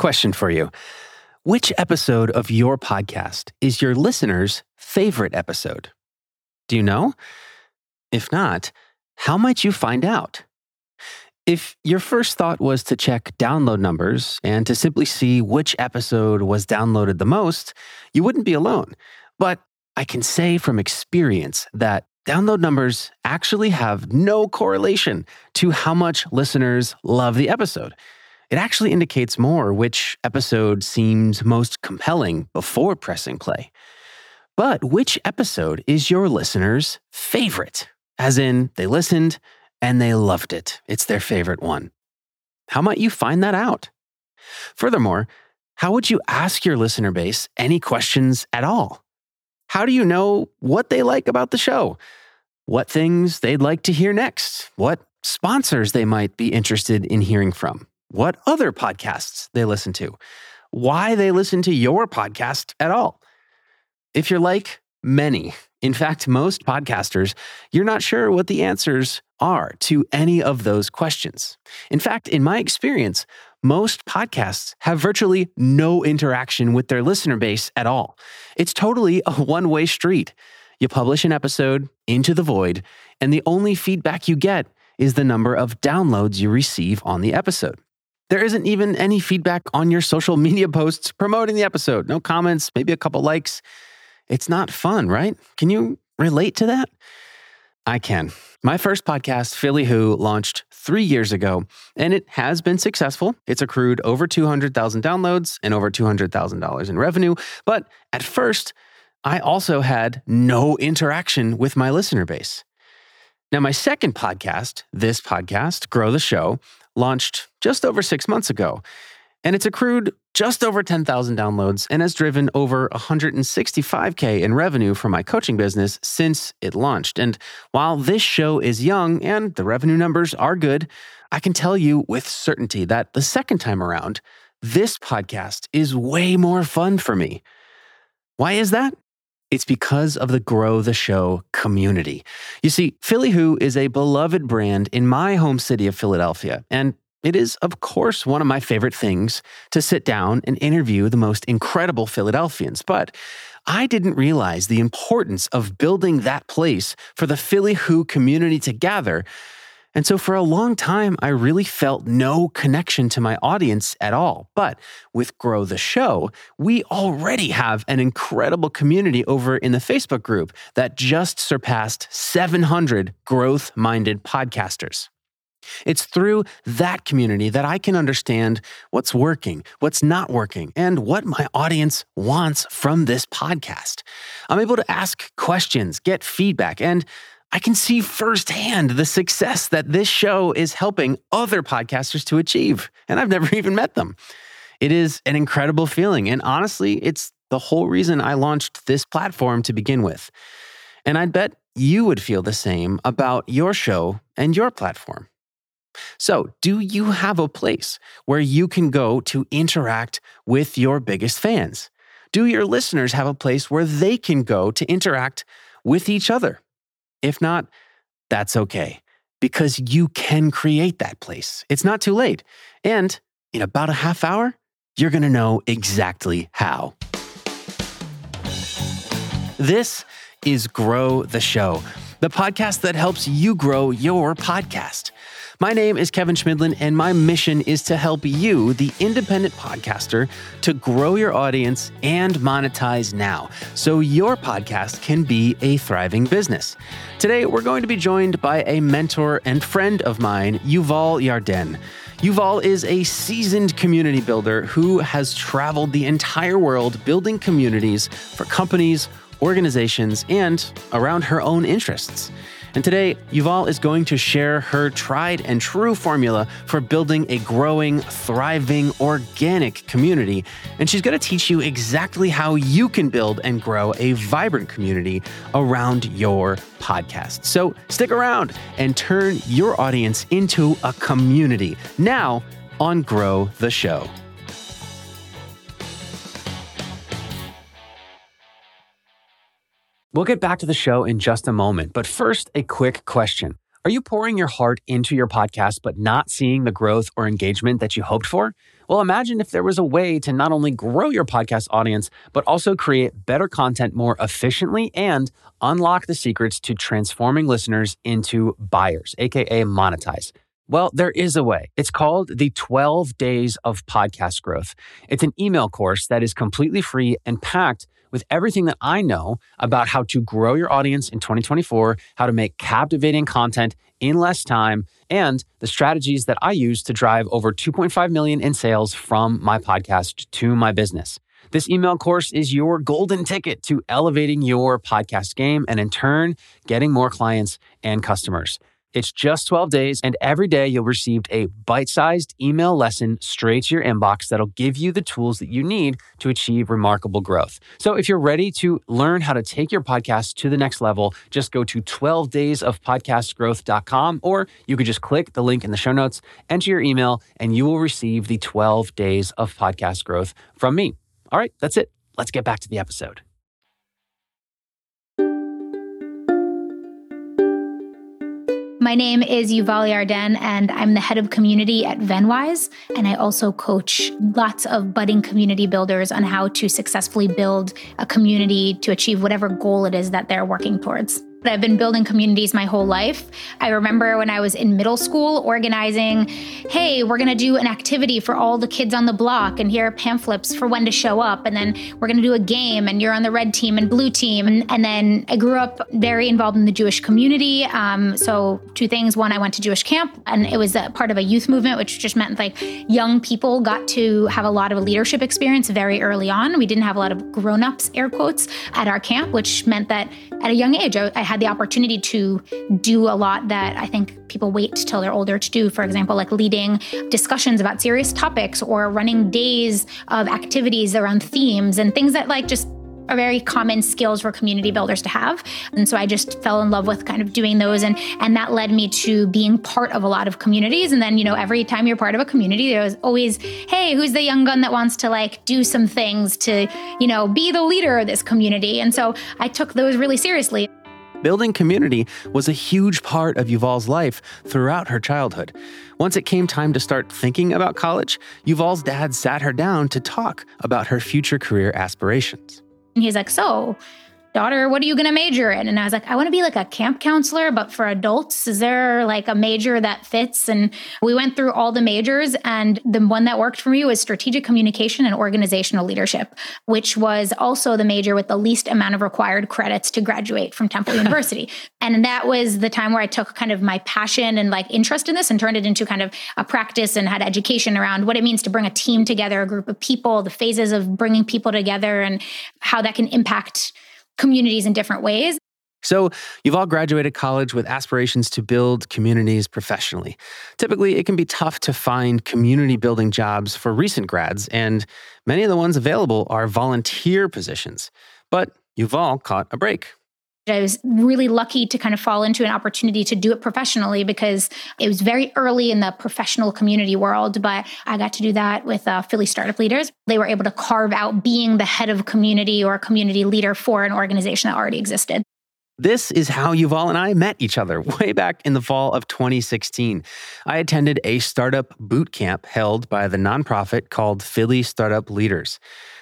Question for you Which episode of your podcast is your listener's favorite episode? Do you know? If not, how might you find out? If your first thought was to check download numbers and to simply see which episode was downloaded the most, you wouldn't be alone. But I can say from experience that download numbers actually have no correlation to how much listeners love the episode. It actually indicates more which episode seems most compelling before pressing play. But which episode is your listener's favorite? As in, they listened and they loved it. It's their favorite one. How might you find that out? Furthermore, how would you ask your listener base any questions at all? How do you know what they like about the show? What things they'd like to hear next? What sponsors they might be interested in hearing from? What other podcasts they listen to, why they listen to your podcast at all. If you're like many, in fact, most podcasters, you're not sure what the answers are to any of those questions. In fact, in my experience, most podcasts have virtually no interaction with their listener base at all. It's totally a one way street. You publish an episode into the void, and the only feedback you get is the number of downloads you receive on the episode. There isn't even any feedback on your social media posts promoting the episode. No comments, maybe a couple likes. It's not fun, right? Can you relate to that? I can. My first podcast, Philly Who, launched three years ago, and it has been successful. It's accrued over 200,000 downloads and over $200,000 in revenue. But at first, I also had no interaction with my listener base. Now, my second podcast, this podcast, Grow the Show, launched just over six months ago, and it's accrued just over 10,000 downloads and has driven over 165K in revenue for my coaching business since it launched. And while this show is young and the revenue numbers are good, I can tell you with certainty that the second time around, this podcast is way more fun for me. Why is that? It's because of the Grow the Show community. You see, Philly Who is a beloved brand in my home city of Philadelphia, and it is, of course, one of my favorite things to sit down and interview the most incredible Philadelphians. But I didn't realize the importance of building that place for the Philly Who community to gather and so for a long time, I really felt no connection to my audience at all. But with Grow the Show, we already have an incredible community over in the Facebook group that just surpassed 700 growth minded podcasters. It's through that community that I can understand what's working, what's not working, and what my audience wants from this podcast. I'm able to ask questions, get feedback, and I can see firsthand the success that this show is helping other podcasters to achieve. And I've never even met them. It is an incredible feeling. And honestly, it's the whole reason I launched this platform to begin with. And I'd bet you would feel the same about your show and your platform. So, do you have a place where you can go to interact with your biggest fans? Do your listeners have a place where they can go to interact with each other? If not, that's okay because you can create that place. It's not too late. And in about a half hour, you're going to know exactly how. This is Grow the Show, the podcast that helps you grow your podcast. My name is Kevin Schmidlin, and my mission is to help you, the independent podcaster, to grow your audience and monetize now so your podcast can be a thriving business. Today, we're going to be joined by a mentor and friend of mine, Yuval Yarden. Yuval is a seasoned community builder who has traveled the entire world building communities for companies, organizations, and around her own interests. And today, Yuval is going to share her tried and true formula for building a growing, thriving, organic community. And she's going to teach you exactly how you can build and grow a vibrant community around your podcast. So stick around and turn your audience into a community now on Grow the Show. We'll get back to the show in just a moment, but first, a quick question. Are you pouring your heart into your podcast but not seeing the growth or engagement that you hoped for? Well, imagine if there was a way to not only grow your podcast audience, but also create better content more efficiently and unlock the secrets to transforming listeners into buyers, AKA monetize. Well, there is a way. It's called the 12 Days of Podcast Growth. It's an email course that is completely free and packed with everything that I know about how to grow your audience in 2024, how to make captivating content in less time, and the strategies that I use to drive over 2.5 million in sales from my podcast to my business. This email course is your golden ticket to elevating your podcast game and in turn, getting more clients and customers. It's just 12 days, and every day you'll receive a bite sized email lesson straight to your inbox that'll give you the tools that you need to achieve remarkable growth. So, if you're ready to learn how to take your podcast to the next level, just go to 12daysofpodcastgrowth.com, or you could just click the link in the show notes, enter your email, and you will receive the 12 days of podcast growth from me. All right, that's it. Let's get back to the episode. My name is Yuval Yarden, and I'm the head of community at Venwise. And I also coach lots of budding community builders on how to successfully build a community to achieve whatever goal it is that they're working towards. I've been building communities my whole life. I remember when I was in middle school organizing, hey, we're going to do an activity for all the kids on the block, and here are pamphlets for when to show up. And then we're going to do a game, and you're on the red team and blue team. And, and then I grew up very involved in the Jewish community. Um, so, two things. One, I went to Jewish camp, and it was part of a youth movement, which just meant like young people got to have a lot of leadership experience very early on. We didn't have a lot of grown ups, air quotes, at our camp, which meant that at a young age, I, I had the opportunity to do a lot that I think people wait till they're older to do. For example, like leading discussions about serious topics or running days of activities around themes and things that like just are very common skills for community builders to have. And so I just fell in love with kind of doing those and and that led me to being part of a lot of communities and then you know every time you're part of a community there's always hey, who's the young gun that wants to like do some things to, you know, be the leader of this community. And so I took those really seriously. Building community was a huge part of Yuval's life throughout her childhood. Once it came time to start thinking about college, Yuval's dad sat her down to talk about her future career aspirations. And he's like, So, daughter, what are you going to major in? And I was like, I want to be like a camp counselor, but for adults. Is there like a major that fits? And we went through all the majors, and the one that worked for me was strategic communication and organizational leadership, which was also the major with the least amount of required credits to graduate from Temple University. And that was the time where I took kind of my passion and like interest in this and turned it into kind of a practice and had education around what it means to bring a team together, a group of people, the phases of bringing people together, and how that can impact communities in different ways. So, Yuval graduated college with aspirations to build communities professionally. Typically, it can be tough to find community building jobs for recent grads, and many of the ones available are volunteer positions. But Yuval caught a break. I was really lucky to kind of fall into an opportunity to do it professionally because it was very early in the professional community world. But I got to do that with uh, Philly Startup Leaders. They were able to carve out being the head of community or community leader for an organization that already existed. This is how Yuval and I met each other way back in the fall of 2016. I attended a startup boot camp held by the nonprofit called Philly Startup Leaders.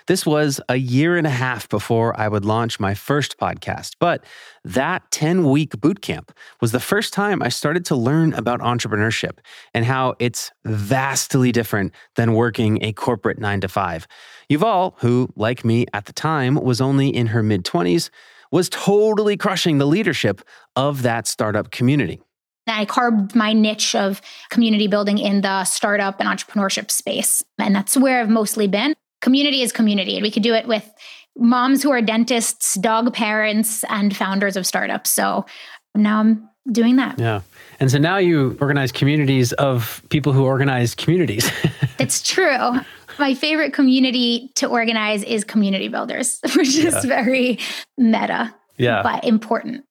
This was a year and a half before I would launch my first podcast, but that 10 week bootcamp was the first time I started to learn about entrepreneurship and how it's vastly different than working a corporate nine to five. Yuval, who, like me at the time, was only in her mid 20s, was totally crushing the leadership of that startup community. I carved my niche of community building in the startup and entrepreneurship space. And that's where I've mostly been. Community is community. And we could do it with moms who are dentists, dog parents, and founders of startups. So now I'm doing that. Yeah. And so now you organize communities of people who organize communities. it's true my favorite community to organize is community builders, which is very meta, yeah. but important.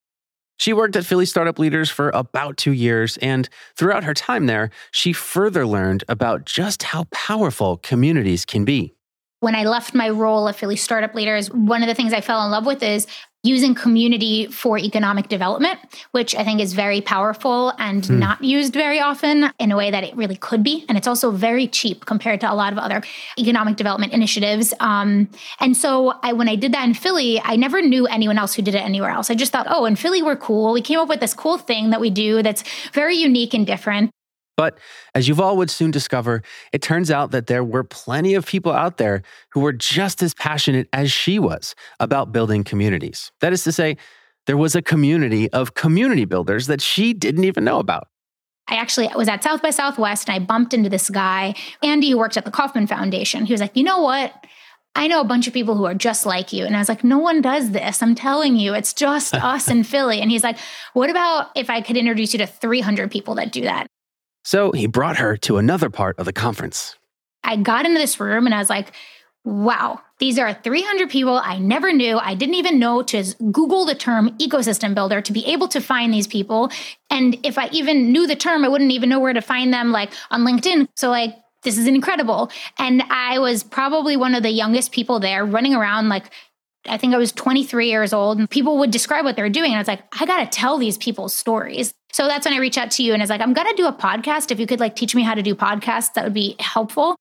She worked at Philly Startup Leaders for about two years, and throughout her time there, she further learned about just how powerful communities can be. When I left my role at Philly Startup Leaders, one of the things I fell in love with is using community for economic development, which I think is very powerful and hmm. not used very often in a way that it really could be. And it's also very cheap compared to a lot of other economic development initiatives. Um, and so I, when I did that in Philly, I never knew anyone else who did it anywhere else. I just thought, oh, in Philly, we're cool. We came up with this cool thing that we do that's very unique and different. But as Yuval would soon discover, it turns out that there were plenty of people out there who were just as passionate as she was about building communities. That is to say, there was a community of community builders that she didn't even know about. I actually was at South by Southwest and I bumped into this guy, Andy, who worked at the Kauffman Foundation. He was like, You know what? I know a bunch of people who are just like you. And I was like, no one does this. I'm telling you, it's just us in Philly. And he's like, what about if I could introduce you to 300 people that do that? So he brought her to another part of the conference. I got into this room and I was like, wow, these are 300 people I never knew. I didn't even know to Google the term ecosystem builder to be able to find these people. And if I even knew the term, I wouldn't even know where to find them, like on LinkedIn. So, like, this is incredible. And I was probably one of the youngest people there running around like I think I was 23 years old and people would describe what they were doing. And I was like, I got to tell these people's stories. So that's when I reached out to you and I was like, I'm going to do a podcast. If you could like teach me how to do podcasts, that would be helpful.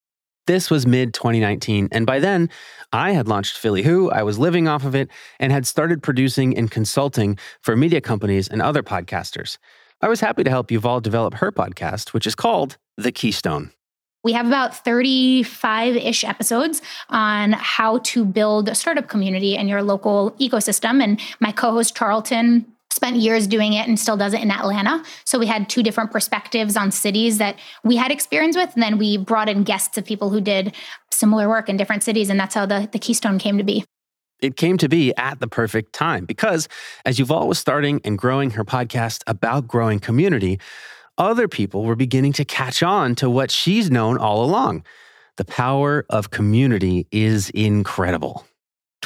This was mid 2019. And by then, I had launched Philly Who. I was living off of it and had started producing and consulting for media companies and other podcasters. I was happy to help Yuval develop her podcast, which is called The Keystone. We have about 35 ish episodes on how to build a startup community in your local ecosystem. And my co host, Charlton, spent years doing it and still does it in Atlanta. So we had two different perspectives on cities that we had experience with. And then we brought in guests of people who did similar work in different cities. And that's how the, the Keystone came to be. It came to be at the perfect time because as Yuval was starting and growing her podcast about growing community, other people were beginning to catch on to what she's known all along. The power of community is incredible.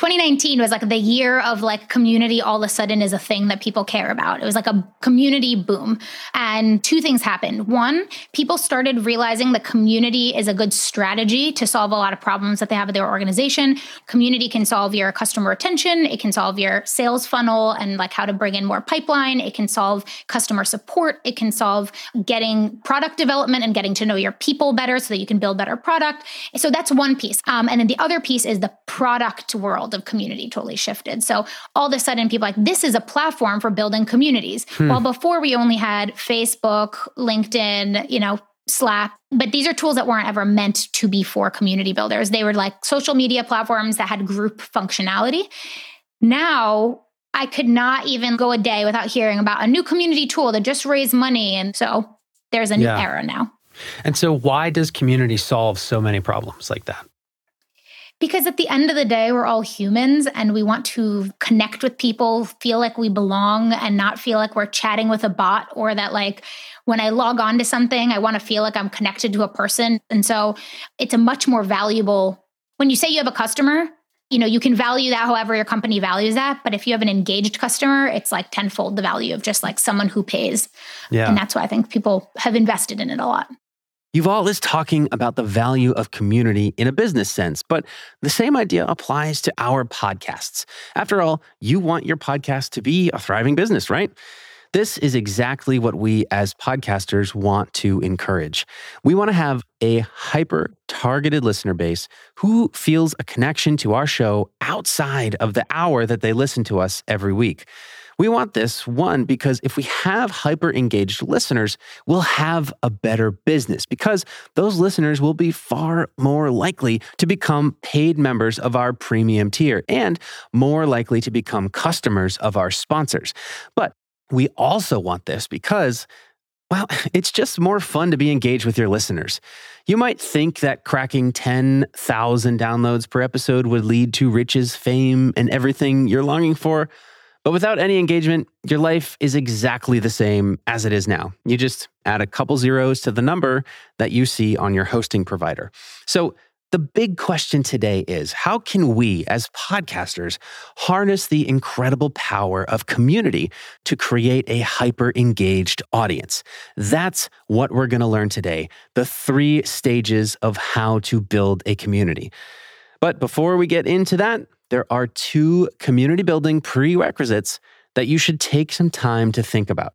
2019 was like the year of like community all of a sudden is a thing that people care about. It was like a community boom. And two things happened. One, people started realizing that community is a good strategy to solve a lot of problems that they have with their organization. Community can solve your customer retention, it can solve your sales funnel and like how to bring in more pipeline, it can solve customer support, it can solve getting product development and getting to know your people better so that you can build better product. So that's one piece. Um, and then the other piece is the product world world of community totally shifted. So all of a sudden, people like, this is a platform for building communities. Hmm. While before we only had Facebook, LinkedIn, you know, Slack, but these are tools that weren't ever meant to be for community builders. They were like social media platforms that had group functionality. Now, I could not even go a day without hearing about a new community tool that just raised money. And so there's a new yeah. era now. And so, why does community solve so many problems like that? Because at the end of the day, we're all humans and we want to connect with people, feel like we belong, and not feel like we're chatting with a bot or that, like, when I log on to something, I want to feel like I'm connected to a person. And so it's a much more valuable, when you say you have a customer, you know, you can value that however your company values that. But if you have an engaged customer, it's like tenfold the value of just like someone who pays. Yeah. And that's why I think people have invested in it a lot. Yuval is talking about the value of community in a business sense, but the same idea applies to our podcasts. After all, you want your podcast to be a thriving business, right? This is exactly what we as podcasters want to encourage. We want to have a hyper targeted listener base who feels a connection to our show outside of the hour that they listen to us every week. We want this, one, because if we have hyper engaged listeners, we'll have a better business because those listeners will be far more likely to become paid members of our premium tier and more likely to become customers of our sponsors. But we also want this because well, it's just more fun to be engaged with your listeners. You might think that cracking 10,000 downloads per episode would lead to riches, fame, and everything you're longing for. But without any engagement, your life is exactly the same as it is now. You just add a couple zeros to the number that you see on your hosting provider. So, the big question today is how can we, as podcasters, harness the incredible power of community to create a hyper engaged audience? That's what we're going to learn today the three stages of how to build a community. But before we get into that, there are two community building prerequisites that you should take some time to think about.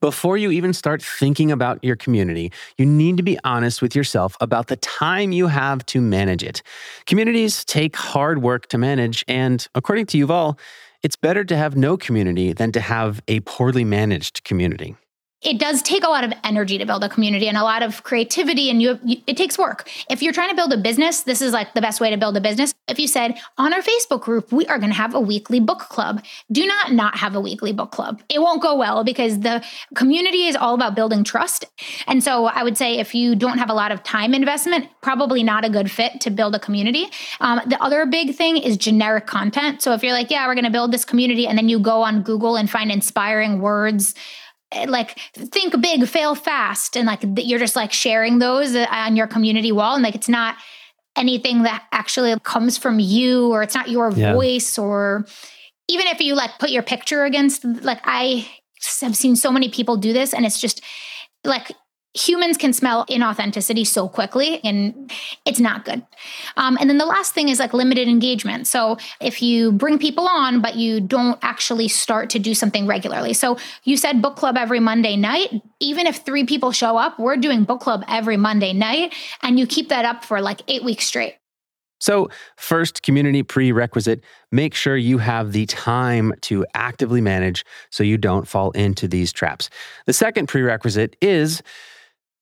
Before you even start thinking about your community, you need to be honest with yourself about the time you have to manage it. Communities take hard work to manage, and according to Yuval, it's better to have no community than to have a poorly managed community it does take a lot of energy to build a community and a lot of creativity and you, you, it takes work. If you're trying to build a business this is like the best way to build a business. If you said on our facebook group we are going to have a weekly book club. Do not not have a weekly book club. It won't go well because the community is all about building trust. And so i would say if you don't have a lot of time investment probably not a good fit to build a community. Um, the other big thing is generic content. So if you're like yeah we're going to build this community and then you go on google and find inspiring words like think big fail fast and like you're just like sharing those uh, on your community wall and like it's not anything that actually comes from you or it's not your yeah. voice or even if you like put your picture against like i have seen so many people do this and it's just like humans can smell inauthenticity so quickly and it's not good. Um, and then the last thing is like limited engagement. So if you bring people on but you don't actually start to do something regularly. So you said book club every monday night. Even if three people show up we're doing book club every monday night and you keep that up for like eight weeks straight. So, first community prerequisite make sure you have the time to actively manage so you don't fall into these traps. The second prerequisite is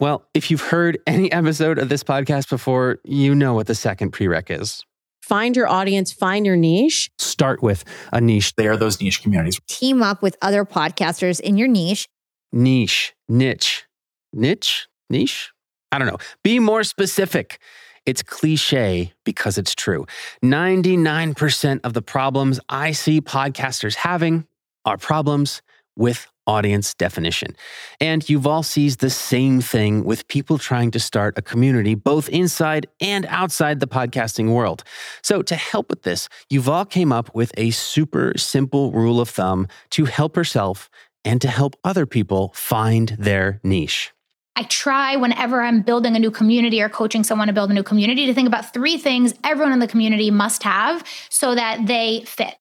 well, if you've heard any episode of this podcast before, you know what the second prereq is. Find your audience, find your niche. Start with a niche. They are those niche communities. Team up with other podcasters in your niche. Niche, niche, niche, niche. I don't know. Be more specific. It's cliche because it's true. 99% of the problems I see podcasters having are problems with audience definition. And Yuval sees the same thing with people trying to start a community both inside and outside the podcasting world. So, to help with this, Yuval came up with a super simple rule of thumb to help herself and to help other people find their niche. I try whenever I'm building a new community or coaching someone to build a new community to think about three things everyone in the community must have so that they fit.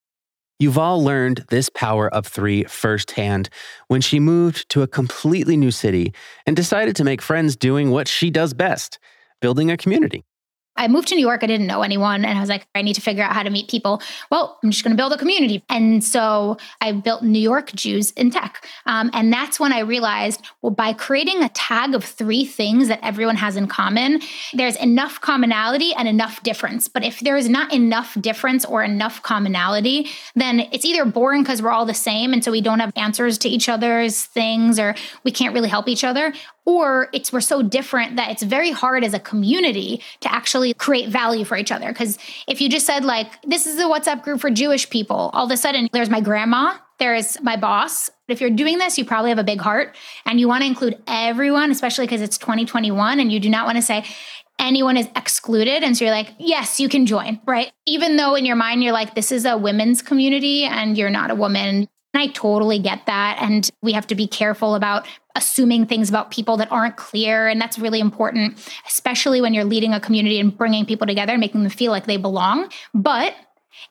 Yuval learned this power of three firsthand when she moved to a completely new city and decided to make friends doing what she does best building a community. I moved to New York. I didn't know anyone. And I was like, I need to figure out how to meet people. Well, I'm just going to build a community. And so I built New York Jews in Tech. Um, and that's when I realized, well, by creating a tag of three things that everyone has in common, there's enough commonality and enough difference. But if there is not enough difference or enough commonality, then it's either boring because we're all the same. And so we don't have answers to each other's things or we can't really help each other or it's we're so different that it's very hard as a community to actually create value for each other because if you just said like this is a whatsapp group for jewish people all of a sudden there's my grandma there's my boss if you're doing this you probably have a big heart and you want to include everyone especially because it's 2021 and you do not want to say anyone is excluded. And so you're like, yes, you can join, right? Even though in your mind you're like, this is a women's community and you're not a woman. And I totally get that. And we have to be careful about assuming things about people that aren't clear. And that's really important, especially when you're leading a community and bringing people together and making them feel like they belong. But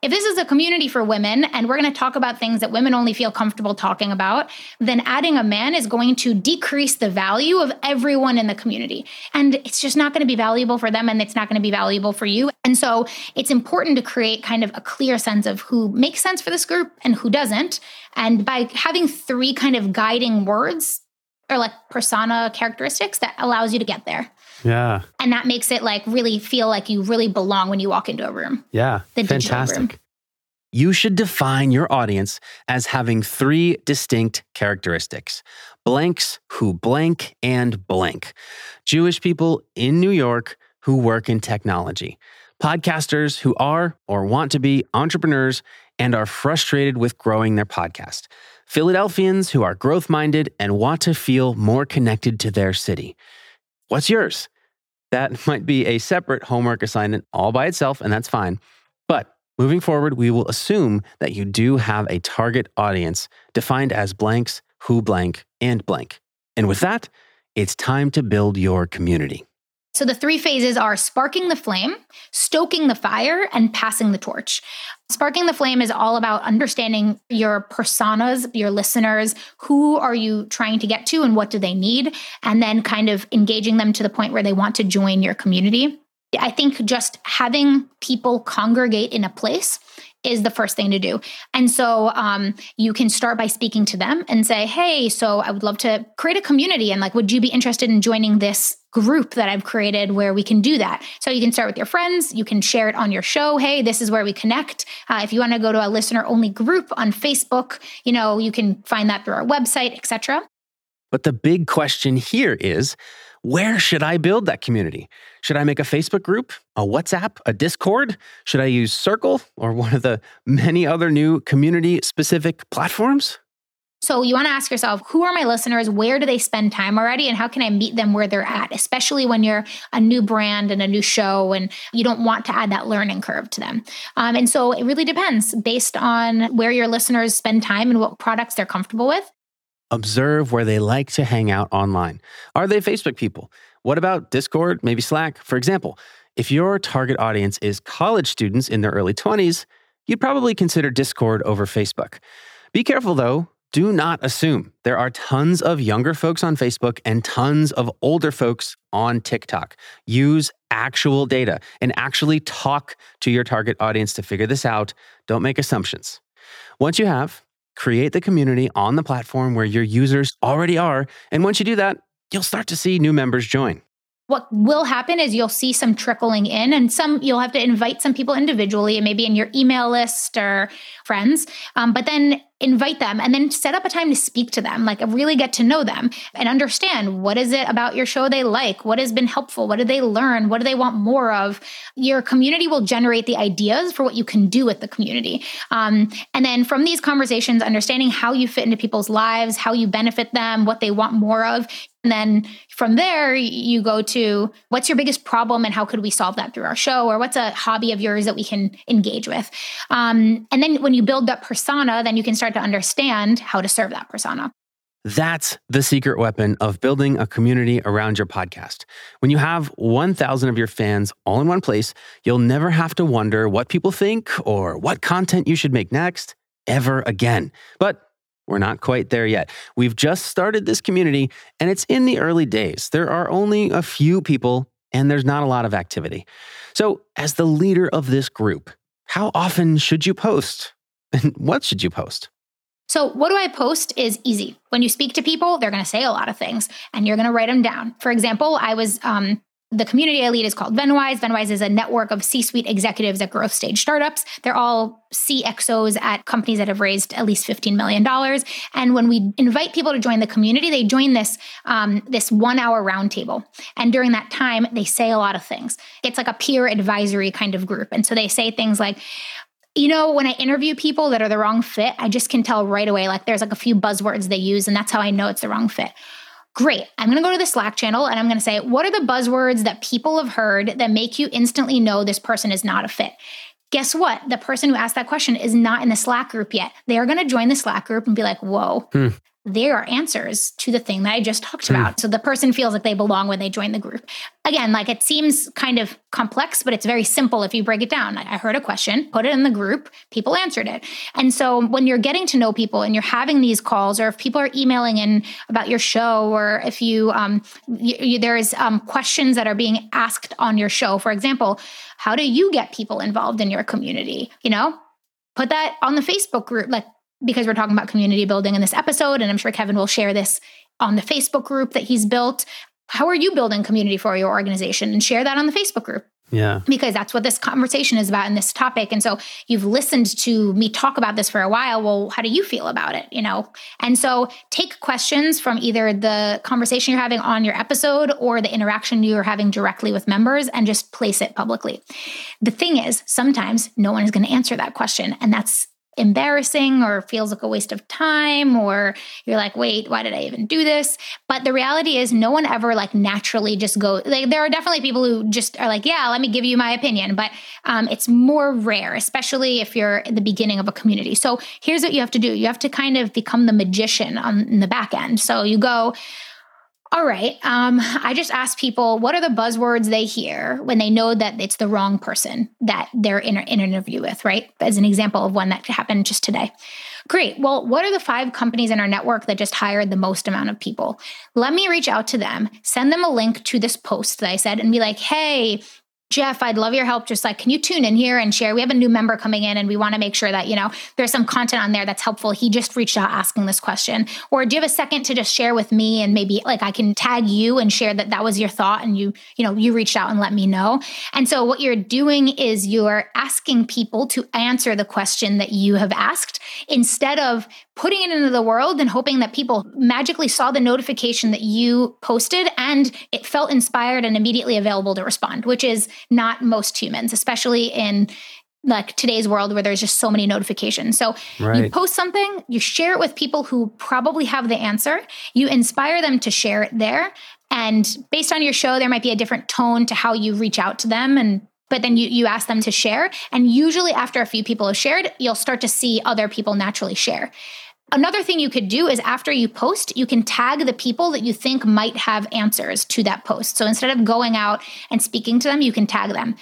if this is a community for women and we're going to talk about things that women only feel comfortable talking about, then adding a man is going to decrease the value of everyone in the community. And it's just not going to be valuable for them and it's not going to be valuable for you. And so it's important to create kind of a clear sense of who makes sense for this group and who doesn't. And by having three kind of guiding words or like persona characteristics that allows you to get there. Yeah. And that makes it like really feel like you really belong when you walk into a room. Yeah. The Fantastic. Room. You should define your audience as having three distinct characteristics blanks who blank and blank. Jewish people in New York who work in technology, podcasters who are or want to be entrepreneurs and are frustrated with growing their podcast, Philadelphians who are growth minded and want to feel more connected to their city. What's yours? That might be a separate homework assignment all by itself, and that's fine. But moving forward, we will assume that you do have a target audience defined as blanks, who blank, and blank. And with that, it's time to build your community. So the three phases are sparking the flame, stoking the fire, and passing the torch. Sparking the flame is all about understanding your personas, your listeners, who are you trying to get to and what do they need, and then kind of engaging them to the point where they want to join your community. I think just having people congregate in a place is the first thing to do. And so um, you can start by speaking to them and say, hey, so I would love to create a community. And like, would you be interested in joining this group that I've created where we can do that? So you can start with your friends. You can share it on your show. Hey, this is where we connect. Uh, if you want to go to a listener only group on Facebook, you know, you can find that through our website, etc. But the big question here is where should I build that community? Should I make a Facebook group, a WhatsApp, a Discord? Should I use Circle or one of the many other new community specific platforms? So you want to ask yourself, who are my listeners? Where do they spend time already? And how can I meet them where they're at? Especially when you're a new brand and a new show and you don't want to add that learning curve to them. Um, and so it really depends based on where your listeners spend time and what products they're comfortable with. Observe where they like to hang out online. Are they Facebook people? What about Discord, maybe Slack? For example, if your target audience is college students in their early 20s, you'd probably consider Discord over Facebook. Be careful though, do not assume. There are tons of younger folks on Facebook and tons of older folks on TikTok. Use actual data and actually talk to your target audience to figure this out. Don't make assumptions. Once you have, create the community on the platform where your users already are. And once you do that, you'll start to see new members join. What will happen is you'll see some trickling in, and some you'll have to invite some people individually, and maybe in your email list or friends. Um, but then invite them and then set up a time to speak to them like really get to know them and understand what is it about your show they like what has been helpful what did they learn what do they want more of your community will generate the ideas for what you can do with the community um, and then from these conversations understanding how you fit into people's lives how you benefit them what they want more of and then from there, you go to what's your biggest problem and how could we solve that through our show? Or what's a hobby of yours that we can engage with? Um, and then when you build that persona, then you can start to understand how to serve that persona. That's the secret weapon of building a community around your podcast. When you have 1,000 of your fans all in one place, you'll never have to wonder what people think or what content you should make next ever again. But we're not quite there yet. We've just started this community and it's in the early days. There are only a few people and there's not a lot of activity. So, as the leader of this group, how often should you post? And what should you post? So, what do I post is easy. When you speak to people, they're going to say a lot of things and you're going to write them down. For example, I was um, the community I lead is called Venwise. Venwise is a network of C suite executives at growth stage startups. They're all CXOs at companies that have raised at least $15 million. And when we invite people to join the community, they join this, um, this one hour roundtable. And during that time, they say a lot of things. It's like a peer advisory kind of group. And so they say things like, you know, when I interview people that are the wrong fit, I just can tell right away. Like there's like a few buzzwords they use, and that's how I know it's the wrong fit. Great. I'm going to go to the Slack channel and I'm going to say, what are the buzzwords that people have heard that make you instantly know this person is not a fit? Guess what? The person who asked that question is not in the Slack group yet. They are going to join the Slack group and be like, whoa, hmm there are answers to the thing that I just talked about. Mm. So the person feels like they belong when they join the group. Again, like it seems kind of complex, but it's very simple if you break it down. I heard a question, put it in the group, people answered it. And so when you're getting to know people and you're having these calls, or if people are emailing in about your show, or if you, um, you, you there's um, questions that are being asked on your show, for example, how do you get people involved in your community? You know, put that on the Facebook group. Like because we're talking about community building in this episode, and I'm sure Kevin will share this on the Facebook group that he's built. How are you building community for your organization? And share that on the Facebook group. Yeah. Because that's what this conversation is about in this topic. And so you've listened to me talk about this for a while. Well, how do you feel about it? You know? And so take questions from either the conversation you're having on your episode or the interaction you're having directly with members and just place it publicly. The thing is, sometimes no one is going to answer that question. And that's embarrassing or feels like a waste of time or you're like wait why did i even do this? But the reality is no one ever like naturally just go like there are definitely people who just are like yeah let me give you my opinion. But um, it's more rare especially if you're in the beginning of a community. So here's what you have to do. You have to kind of become the magician on the back end. So you go All right. Um, I just ask people what are the buzzwords they hear when they know that it's the wrong person that they're in, in an interview with, right? As an example of one that happened just today. Great. Well, what are the five companies in our network that just hired the most amount of people? Let me reach out to them, send them a link to this post that I said, and be like, hey, Jeff, I'd love your help. Just like, can you tune in here and share? We have a new member coming in and we want to make sure that, you know, there's some content on there that's helpful. He just reached out asking this question. Or do you have a second to just share with me and maybe like I can tag you and share that that was your thought and you, you know, you reached out and let me know. And so what you're doing is you're asking people to answer the question that you have asked instead of putting it into the world and hoping that people magically saw the notification that you posted and it felt inspired and immediately available to respond, which is not most humans, especially in like today's world where there's just so many notifications. So right. you post something, you share it with people who probably have the answer, you inspire them to share it there. And based on your show, there might be a different tone to how you reach out to them and but then you, you ask them to share. And usually after a few people have shared, you'll start to see other people naturally share. Another thing you could do is after you post, you can tag the people that you think might have answers to that post. So instead of going out and speaking to them, you can tag them.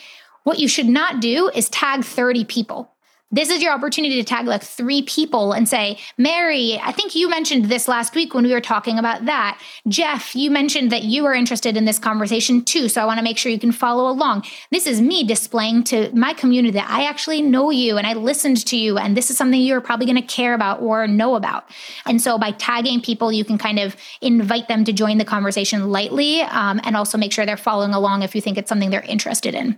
What you should not do is tag 30 people this is your opportunity to tag like three people and say, Mary, I think you mentioned this last week when we were talking about that. Jeff, you mentioned that you were interested in this conversation too. So I want to make sure you can follow along. This is me displaying to my community that I actually know you and I listened to you. And this is something you're probably going to care about or know about. And so by tagging people, you can kind of invite them to join the conversation lightly um, and also make sure they're following along if you think it's something they're interested in.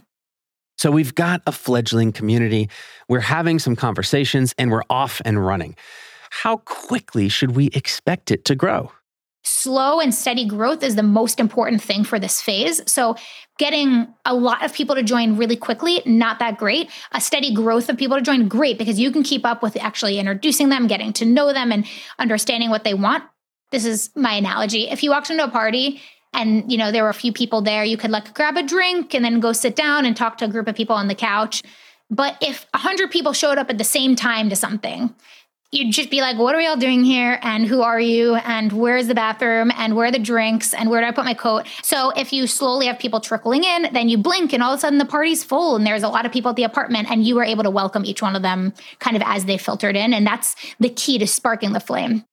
So we've got a fledgling community. We're having some conversations and we're off and running. How quickly should we expect it to grow? Slow and steady growth is the most important thing for this phase. So, getting a lot of people to join really quickly, not that great. A steady growth of people to join, great, because you can keep up with actually introducing them, getting to know them, and understanding what they want. This is my analogy. If you walked into a party and you know there were a few people there. You could like grab a drink and then go sit down and talk to a group of people on the couch. But if 100 people showed up at the same time to something you'd just be like what are we all doing here? And who are you? And where's the bathroom? And where are the drinks? And where do i put my coat? So if you slowly have people trickling in then you blink and all of a sudden the party's full and there's a lot of people at the apartment and you were able to welcome each one of them kind of as they filtered in. And that's the key to sparking the flame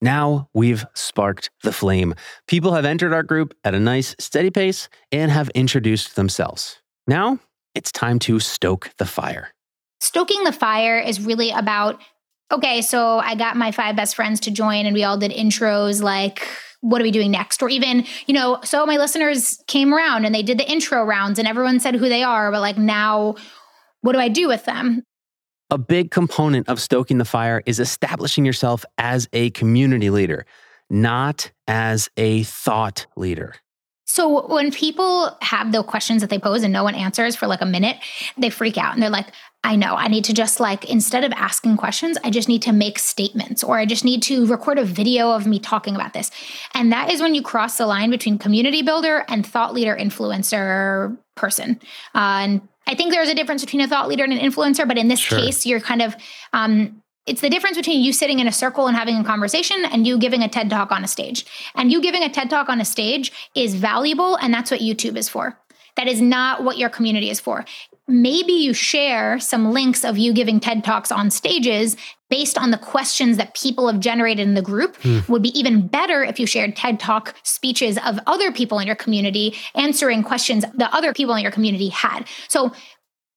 now we've sparked the flame. People have entered our group at a nice, steady pace and have introduced themselves. Now it's time to stoke the fire. Stoking the fire is really about okay, so I got my five best friends to join and we all did intros like, what are we doing next? Or even, you know, so my listeners came around and they did the intro rounds and everyone said who they are, but like now, what do I do with them? A big component of stoking the fire is establishing yourself as a community leader, not as a thought leader. So when people have the questions that they pose and no one answers for like a minute, they freak out and they're like, I know, I need to just like, instead of asking questions, I just need to make statements or I just need to record a video of me talking about this. And that is when you cross the line between community builder and thought leader influencer person. Uh, and I think there's a difference between a thought leader and an influencer, but in this sure. case, you're kind of um, it's the difference between you sitting in a circle and having a conversation and you giving a TED talk on a stage. And you giving a TED talk on a stage is valuable, and that's what YouTube is for. That is not what your community is for maybe you share some links of you giving TED Talks on stages based on the questions that people have generated in the group mm. would be even better if you shared TED Talk speeches of other people in your community answering questions that other people in your community had. So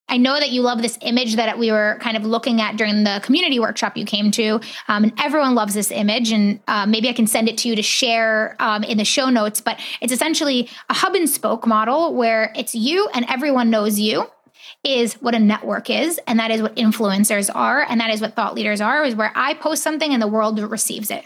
I know that you love this image that we were kind of looking at during the community workshop you came to, um, and everyone loves this image. And uh, maybe I can send it to you to share um, in the show notes. But it's essentially a hub and spoke model where it's you and everyone knows you is what a network is and that is what influencers are and that is what thought leaders are is where i post something and the world receives it.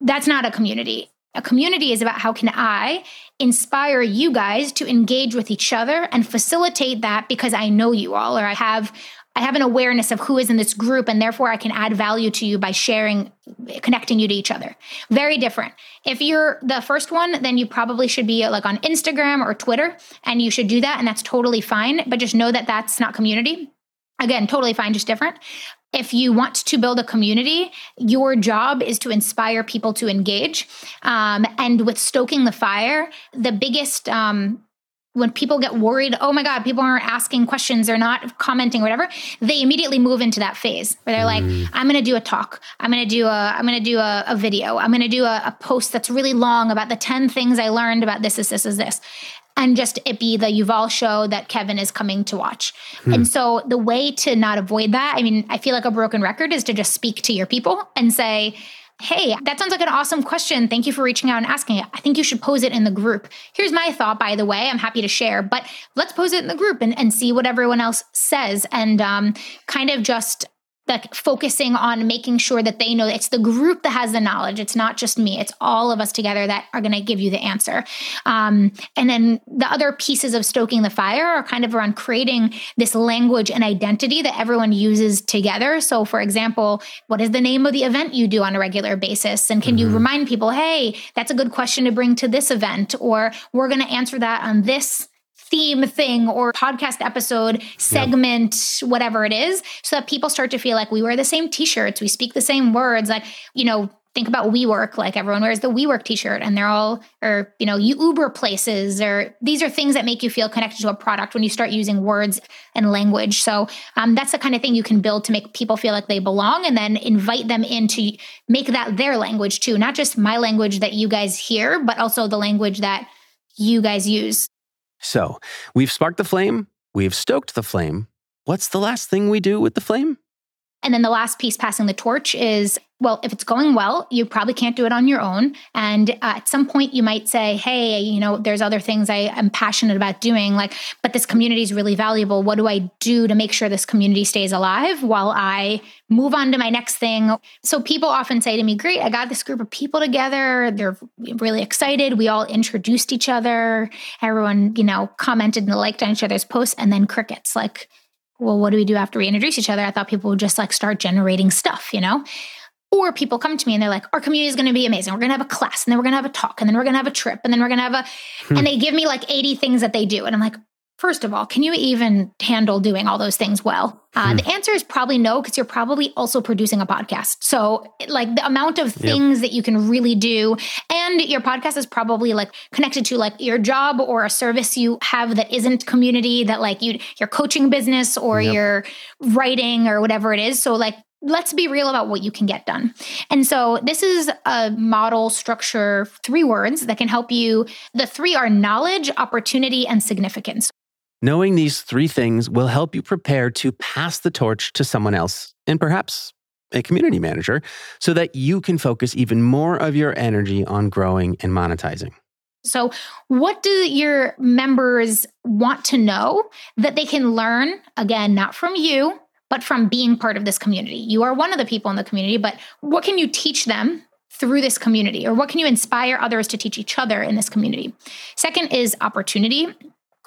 That's not a community. A community is about how can i inspire you guys to engage with each other and facilitate that because i know you all or i have I have an awareness of who is in this group, and therefore I can add value to you by sharing, connecting you to each other. Very different. If you're the first one, then you probably should be like on Instagram or Twitter, and you should do that, and that's totally fine. But just know that that's not community. Again, totally fine, just different. if you want to build a community, your job is to inspire people to engage. Um, and with stoking the fire, the biggest um, when people get worried, oh my God, people aren't asking questions, they're not commenting, whatever, they immediately move into that phase where they're like, mm. I'm gonna do a talk, I'm gonna do a, I'm gonna do a, a video, I'm gonna do a, a, post that's really long about the 10 things I learned about this, is this, is this. And just it be the Yuval show that Kevin is coming to watch. Hmm. And so the way to not avoid that, I mean, I feel like a broken record is to just speak to your people and say, Hey, that sounds like an awesome question. Thank you for reaching out and asking it. I think you should pose it in the group. Here's my thought, by the way. I'm happy to share, but let's pose it in the group and, and see what everyone else says and um, kind of just like focusing on making sure that they know it's the group that has the knowledge. It's not just me. It's all of us together that are going to give you the answer. Um, and then the other pieces of stoking the fire are kind of around creating this language and identity that everyone uses together. So, for example, what is the name of the event you do on a regular basis? And can mm-hmm. you remind people, hey, that's a good question to bring to this event, or we're going to answer that on this theme thing or podcast episode segment yep. whatever it is so that people start to feel like we wear the same t-shirts we speak the same words like you know think about WeWork, like everyone wears the WeWork t-shirt and they're all, or, you know, you Uber places, or these are things that make you feel connected to a product when you start using words and language. So um, that's the kind of thing you can build to make people feel like they belong and then invite them in to make that their language too, not just my language that you guys hear, but also the language that you guys use. So we've sparked the flame, we've stoked the flame. What's the last thing we do with the flame? And then the last piece passing the torch is well, if it's going well, you probably can't do it on your own. And uh, at some point, you might say, hey, you know, there's other things I am passionate about doing, like, but this community is really valuable. What do I do to make sure this community stays alive while I move on to my next thing? So people often say to me, great, I got this group of people together. They're really excited. We all introduced each other. Everyone, you know, commented and liked on each other's posts, and then crickets. Like, well, what do we do after we introduce each other? I thought people would just like start generating stuff, you know? Or people come to me and they're like, our community is going to be amazing. We're going to have a class and then we're going to have a talk and then we're going to have a trip and then we're going to have a, hmm. and they give me like 80 things that they do. And I'm like, first of all, can you even handle doing all those things well? Uh, hmm. The answer is probably no, because you're probably also producing a podcast. So, like the amount of things yep. that you can really do, and your podcast is probably like connected to like your job or a service you have that isn't community, that like you your coaching business or yep. your writing or whatever it is. So, like let's be real about what you can get done. And so this is a model structure, three words that can help you. The three are knowledge, opportunity, and significance. Knowing these three things will help you prepare to pass the torch to someone else and perhaps a community manager so that you can focus even more of your energy on growing and monetizing. So, what do your members want to know that they can learn? Again, not from you, but from being part of this community. You are one of the people in the community, but what can you teach them through this community? Or what can you inspire others to teach each other in this community? Second is opportunity.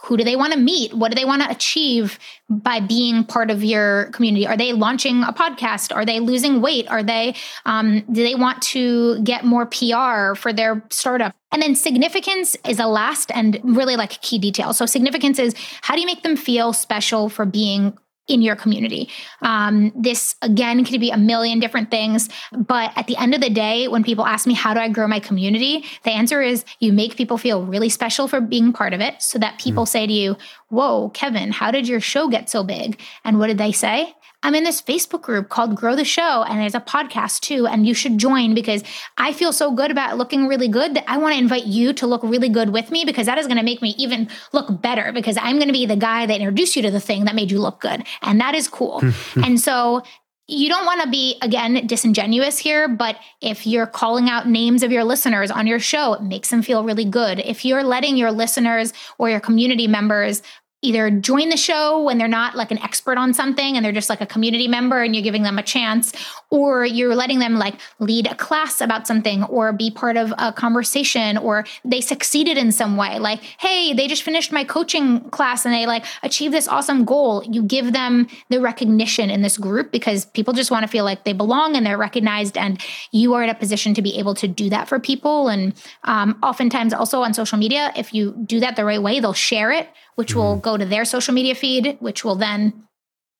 Who do they want to meet? What do they want to achieve by being part of your community? Are they launching a podcast? Are they losing weight? Are they, um, do they want to get more PR for their startup? And then significance is a last and really like key detail. So significance is how do you make them feel special for being in your community. Um, this again could be a million different things, but at the end of the day, when people ask me how do I grow my community, the answer is you make people feel really special for being part of it, so that people mm. say to you, "Whoa, Kevin, how did your show get so big?" And what did they say? I'm in this Facebook group called Grow the Show, and there's a podcast too. And you should join because I feel so good about looking really good that I want to invite you to look really good with me because that is going to make me even look better because I'm going to be the guy that introduced you to the thing that made you look good. And that is cool. and so you don't want to be again disingenuous here but if you're calling out names of your listeners on your show it makes them feel really good if you're letting your listeners or your community members either join the show when they're not like an expert on something and they're just like a community member and you're giving them a chance or you're letting them like lead a class about something or be part of a conversation or they succeeded in some way. Like hey they just finished my coaching class and they like achieved this awesome goal. You give them the recognition in this group because people just want to feel like they belong and they're recognized and you are in a position to be able to do that for people. And um, oftentimes also on social media if you do that the right way they'll share it which mm-hmm. will to their social media feed, which will then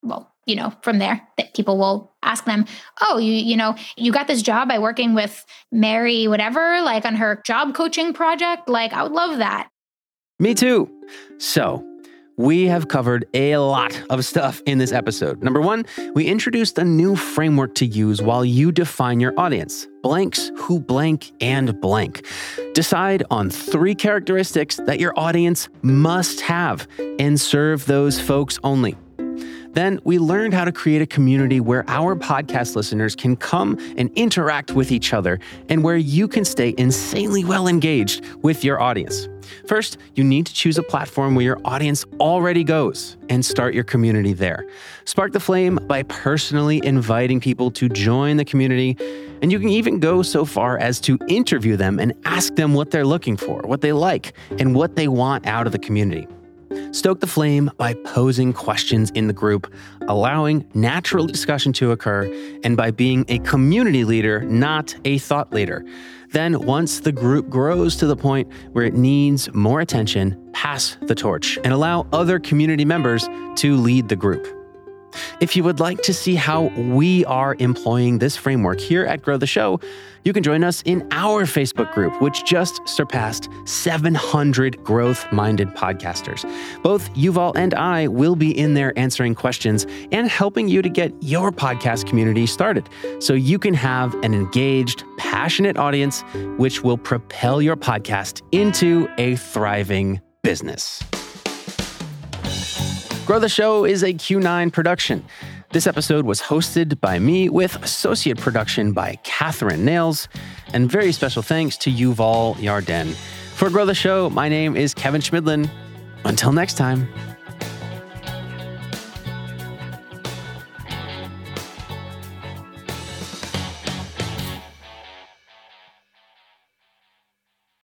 well, you know, from there that people will ask them, "Oh, you you know, you got this job by working with Mary whatever like on her job coaching project? Like I would love that." Me too. So, we have covered a lot of stuff in this episode. Number one, we introduced a new framework to use while you define your audience blanks, who blank, and blank. Decide on three characteristics that your audience must have and serve those folks only. Then we learned how to create a community where our podcast listeners can come and interact with each other and where you can stay insanely well engaged with your audience. First, you need to choose a platform where your audience already goes and start your community there. Spark the flame by personally inviting people to join the community, and you can even go so far as to interview them and ask them what they're looking for, what they like, and what they want out of the community. Stoke the flame by posing questions in the group, allowing natural discussion to occur, and by being a community leader, not a thought leader. Then, once the group grows to the point where it needs more attention, pass the torch and allow other community members to lead the group. If you would like to see how we are employing this framework here at Grow the Show, you can join us in our Facebook group, which just surpassed 700 growth minded podcasters. Both Yuval and I will be in there answering questions and helping you to get your podcast community started so you can have an engaged, passionate audience, which will propel your podcast into a thriving business. Grow the Show is a Q9 production. This episode was hosted by me with associate production by Catherine Nails, and very special thanks to Yuval Yarden. For Grow the Show, my name is Kevin Chemidlin. Until next time.